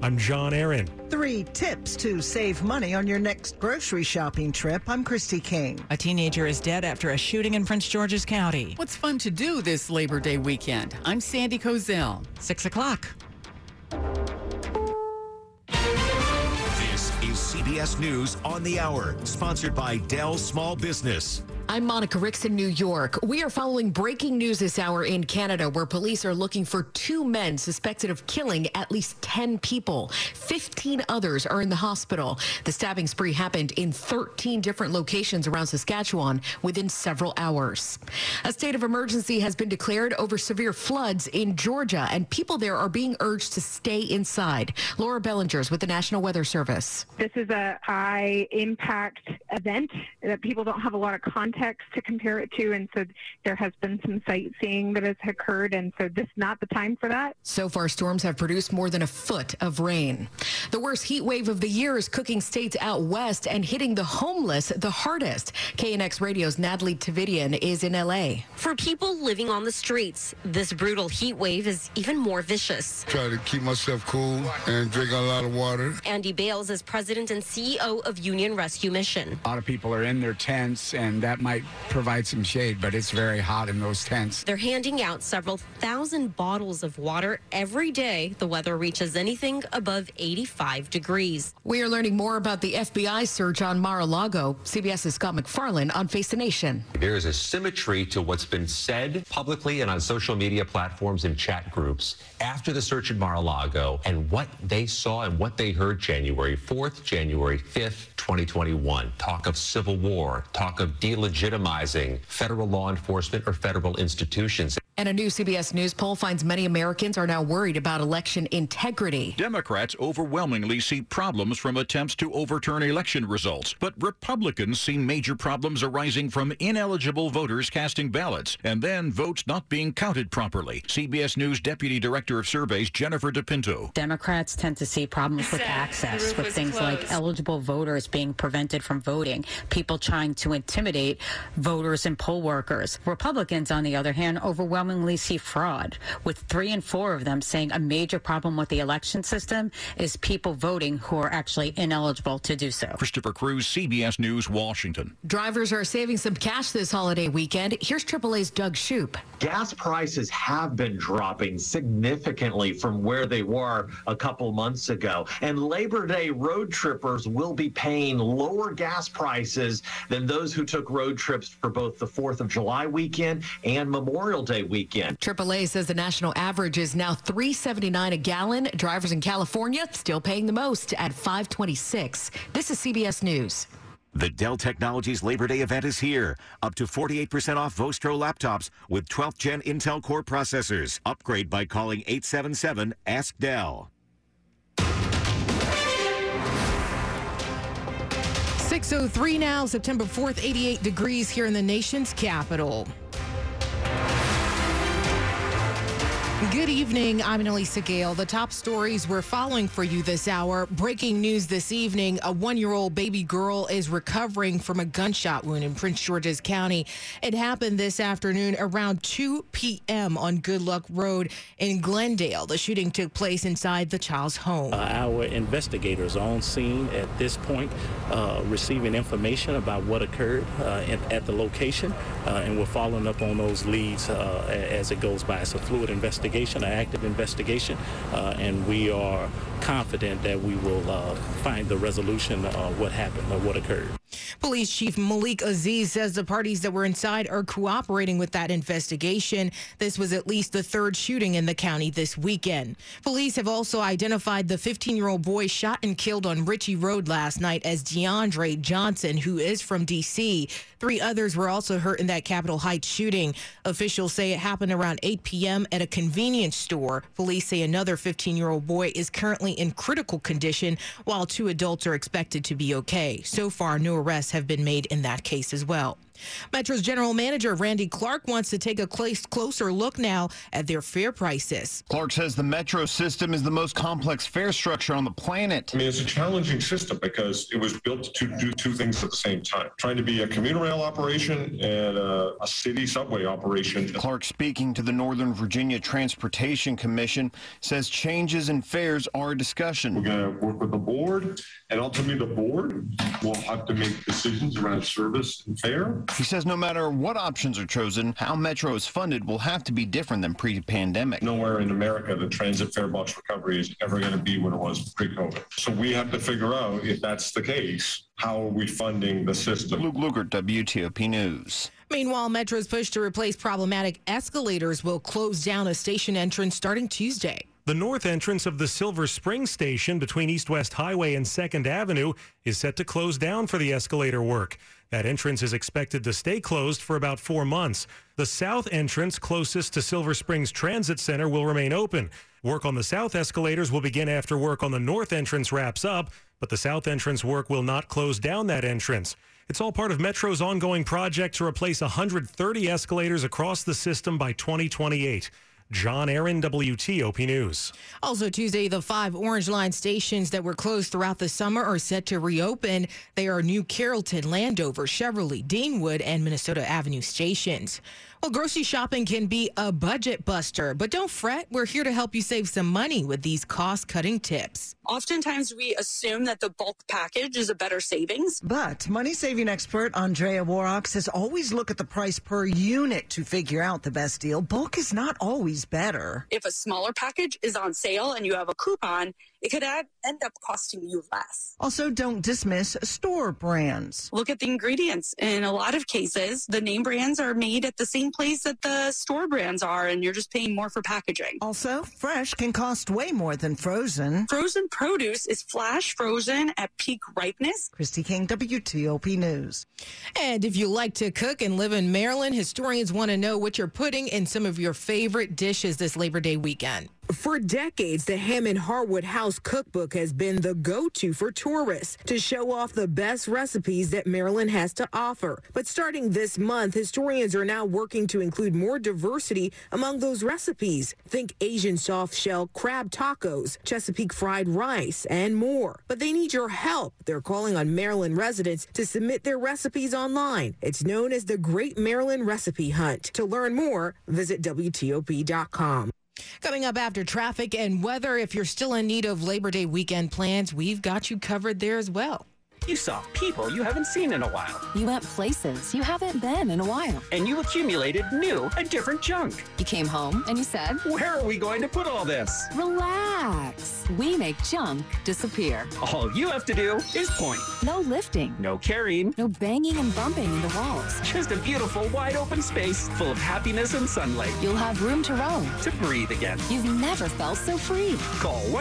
I'm John Aaron. Three tips to save money on your next grocery shopping trip. I'm Christy King. A teenager is dead after a shooting in Prince George's County. What's fun to do this Labor Day weekend? I'm Sandy Kozel. Six o'clock. This is CBS News on the Hour, sponsored by Dell Small Business. I'm Monica Ricks in New York. We are following breaking news this hour in Canada where police are looking for two men suspected of killing at least 10 people. 15 others are in the hospital. The stabbing spree happened in 13 different locations around Saskatchewan within several hours. A state of emergency has been declared over severe floods in Georgia, and people there are being urged to stay inside. Laura Bellingers with the National Weather Service. This is a high impact event that people don't have a lot of context to compare it to, and so there has been some sightseeing that has occurred, and so this is not the time for that. So far, storms have produced more than a foot of rain. The worst heat wave of the year is cooking states out west and hitting the homeless the hardest. KNX Radio's Natalie Tavidian is in LA. For people living on the streets, this brutal heat wave is even more vicious. Try to keep myself cool and drink a lot of water. Andy Bales is president and CEO of Union Rescue Mission. A lot of people are in their tents, and that might provide some shade, but it's very hot in those tents. They're handing out several thousand bottles of water every day. The weather reaches anything above 85 degrees. We are learning more about the FBI search on Mar-a-Lago. CBS's Scott MacFarlane on Face the Nation. There is a symmetry to what's been said publicly and on social media platforms and chat groups after the search at Mar-a-Lago and what they saw and what they heard January 4th, January 5th, 2021. Talk of civil war, talk of delegitimizing federal law enforcement or federal institutions. And a new CBS News poll finds many Americans are now worried about election integrity. Democrats overwhelmingly see problems from attempts to overturn election results, but Republicans see major problems arising from ineligible voters casting ballots and then votes not being counted properly. CBS News Deputy Director of Surveys Jennifer DePinto. Democrats tend to see problems with access, with things closed. like eligible voters being prevented from voting, people trying to intimidate voters and poll workers. Republicans, on the other hand, overwhelmingly see fraud, with three and four of them saying a major problem with the election system is people voting who are actually ineligible to do so. Christopher Cruz, CBS News, Washington. Drivers are saving some cash this holiday weekend. Here's AAA's Doug Shupe. Gas prices have been dropping significantly from where they were a couple months ago. And Labor Day road trippers will be paying lower gas prices than those who took road trips for both the 4th of July weekend and Memorial Day weekend weekend. AAA says the national average is now 3.79 a gallon. Drivers in California still paying the most at 5.26. This is CBS News. The Dell Technologies Labor Day event is here. Up to 48% off Vostro laptops with 12th gen Intel Core processors. Upgrade by calling 877 Ask Dell. 603 now, September 4th, 88 degrees here in the nation's capital. Good evening. I'm Anna-Lysa Gayle. The top stories we're following for you this hour. Breaking news this evening a one year old baby girl is recovering from a gunshot wound in Prince George's County. It happened this afternoon around 2 p.m. on Good Luck Road in Glendale. The shooting took place inside the child's home. Uh, our investigators are on scene at this point, uh, receiving information about what occurred uh, at, at, the location, uh, and we're following up on those leads uh, as it goes by. It's a fluid investigation investigation, an active investigation, uh, and we are confident that we will uh, find the resolution of what happened or what occurred. Police Chief Malik Aziz says the parties that were inside are cooperating with that investigation. This was at least the third shooting in the county this weekend. Police have also identified the 15 year old boy shot and killed on Ritchie Road last night as DeAndre Johnson, who is from D.C. Three others were also hurt in that Capitol Heights shooting. Officials say it happened around 8 p.m. at a convenience store. Police say another 15 year old boy is currently in critical condition, while two adults are expected to be okay. So far, no arrests have been made in that case as well. Metro's general manager Randy Clark wants to take a closer look now at their fare prices. Clark says the Metro system is the most complex fare structure on the planet. I mean, it's a challenging system because it was built to do two things at the same time trying to be a commuter rail operation and a, a city subway operation. Clark, speaking to the Northern Virginia Transportation Commission, says changes in fares are a discussion. We're going to work with the board, and ultimately, the board will have to make decisions around service and fare. He says no matter what options are chosen, how Metro is funded will have to be different than pre-pandemic. Nowhere in America the transit fare box recovery is ever going to be what it was pre-COVID. So we have to figure out if that's the case, how are we funding the system? Luke Lukert, WTOP News. Meanwhile, Metro's push to replace problematic escalators will close down a station entrance starting Tuesday. The north entrance of the Silver Spring station between East West Highway and 2nd Avenue is set to close down for the escalator work. That entrance is expected to stay closed for about four months. The south entrance closest to Silver Springs Transit Center will remain open. Work on the south escalators will begin after work on the north entrance wraps up, but the south entrance work will not close down that entrance. It's all part of Metro's ongoing project to replace 130 escalators across the system by 2028. John Aaron, WTOP News. Also, Tuesday, the five Orange Line stations that were closed throughout the summer are set to reopen. They are New Carrollton, Landover, Cheverly, Deanwood, and Minnesota Avenue stations. Well, grocery shopping can be a budget buster, but don't fret. We're here to help you save some money with these cost cutting tips. Oftentimes, we assume that the bulk package is a better savings. But money saving expert Andrea Woroch says always look at the price per unit to figure out the best deal. Bulk is not always better. If a smaller package is on sale and you have a coupon, it could add, end up costing you less. Also, don't dismiss store brands. Look at the ingredients. In a lot of cases, the name brands are made at the same place that the store brands are, and you're just paying more for packaging. Also, fresh can cost way more than frozen. Frozen produce is flash frozen at peak ripeness. Christy King, WTOP News. And if you like to cook and live in Maryland, historians want to know what you're putting in some of your favorite dishes this Labor Day weekend. For decades, the Hammond Harwood House Cookbook has been the go to for tourists to show off the best recipes that Maryland has to offer. But starting this month, historians are now working to include more diversity among those recipes. Think Asian soft shell crab tacos, Chesapeake fried rice, and more. But they need your help. They're calling on Maryland residents to submit their recipes online. It's known as the Great Maryland Recipe Hunt. To learn more, visit WTOP.com. Coming up after traffic and weather, if you're still in need of Labor Day weekend plans, we've got you covered there as well. You saw people you haven't seen in a while. You went places you haven't been in a while. And you accumulated new and different junk. You came home and you said, Where are we going to put all this? Relax. We make junk disappear. All you have to do is point. No lifting. No carrying. No banging and bumping into walls. Just a beautiful, wide open space full of happiness and sunlight. You'll have room to roam. To breathe again. You've never felt so free. Call 1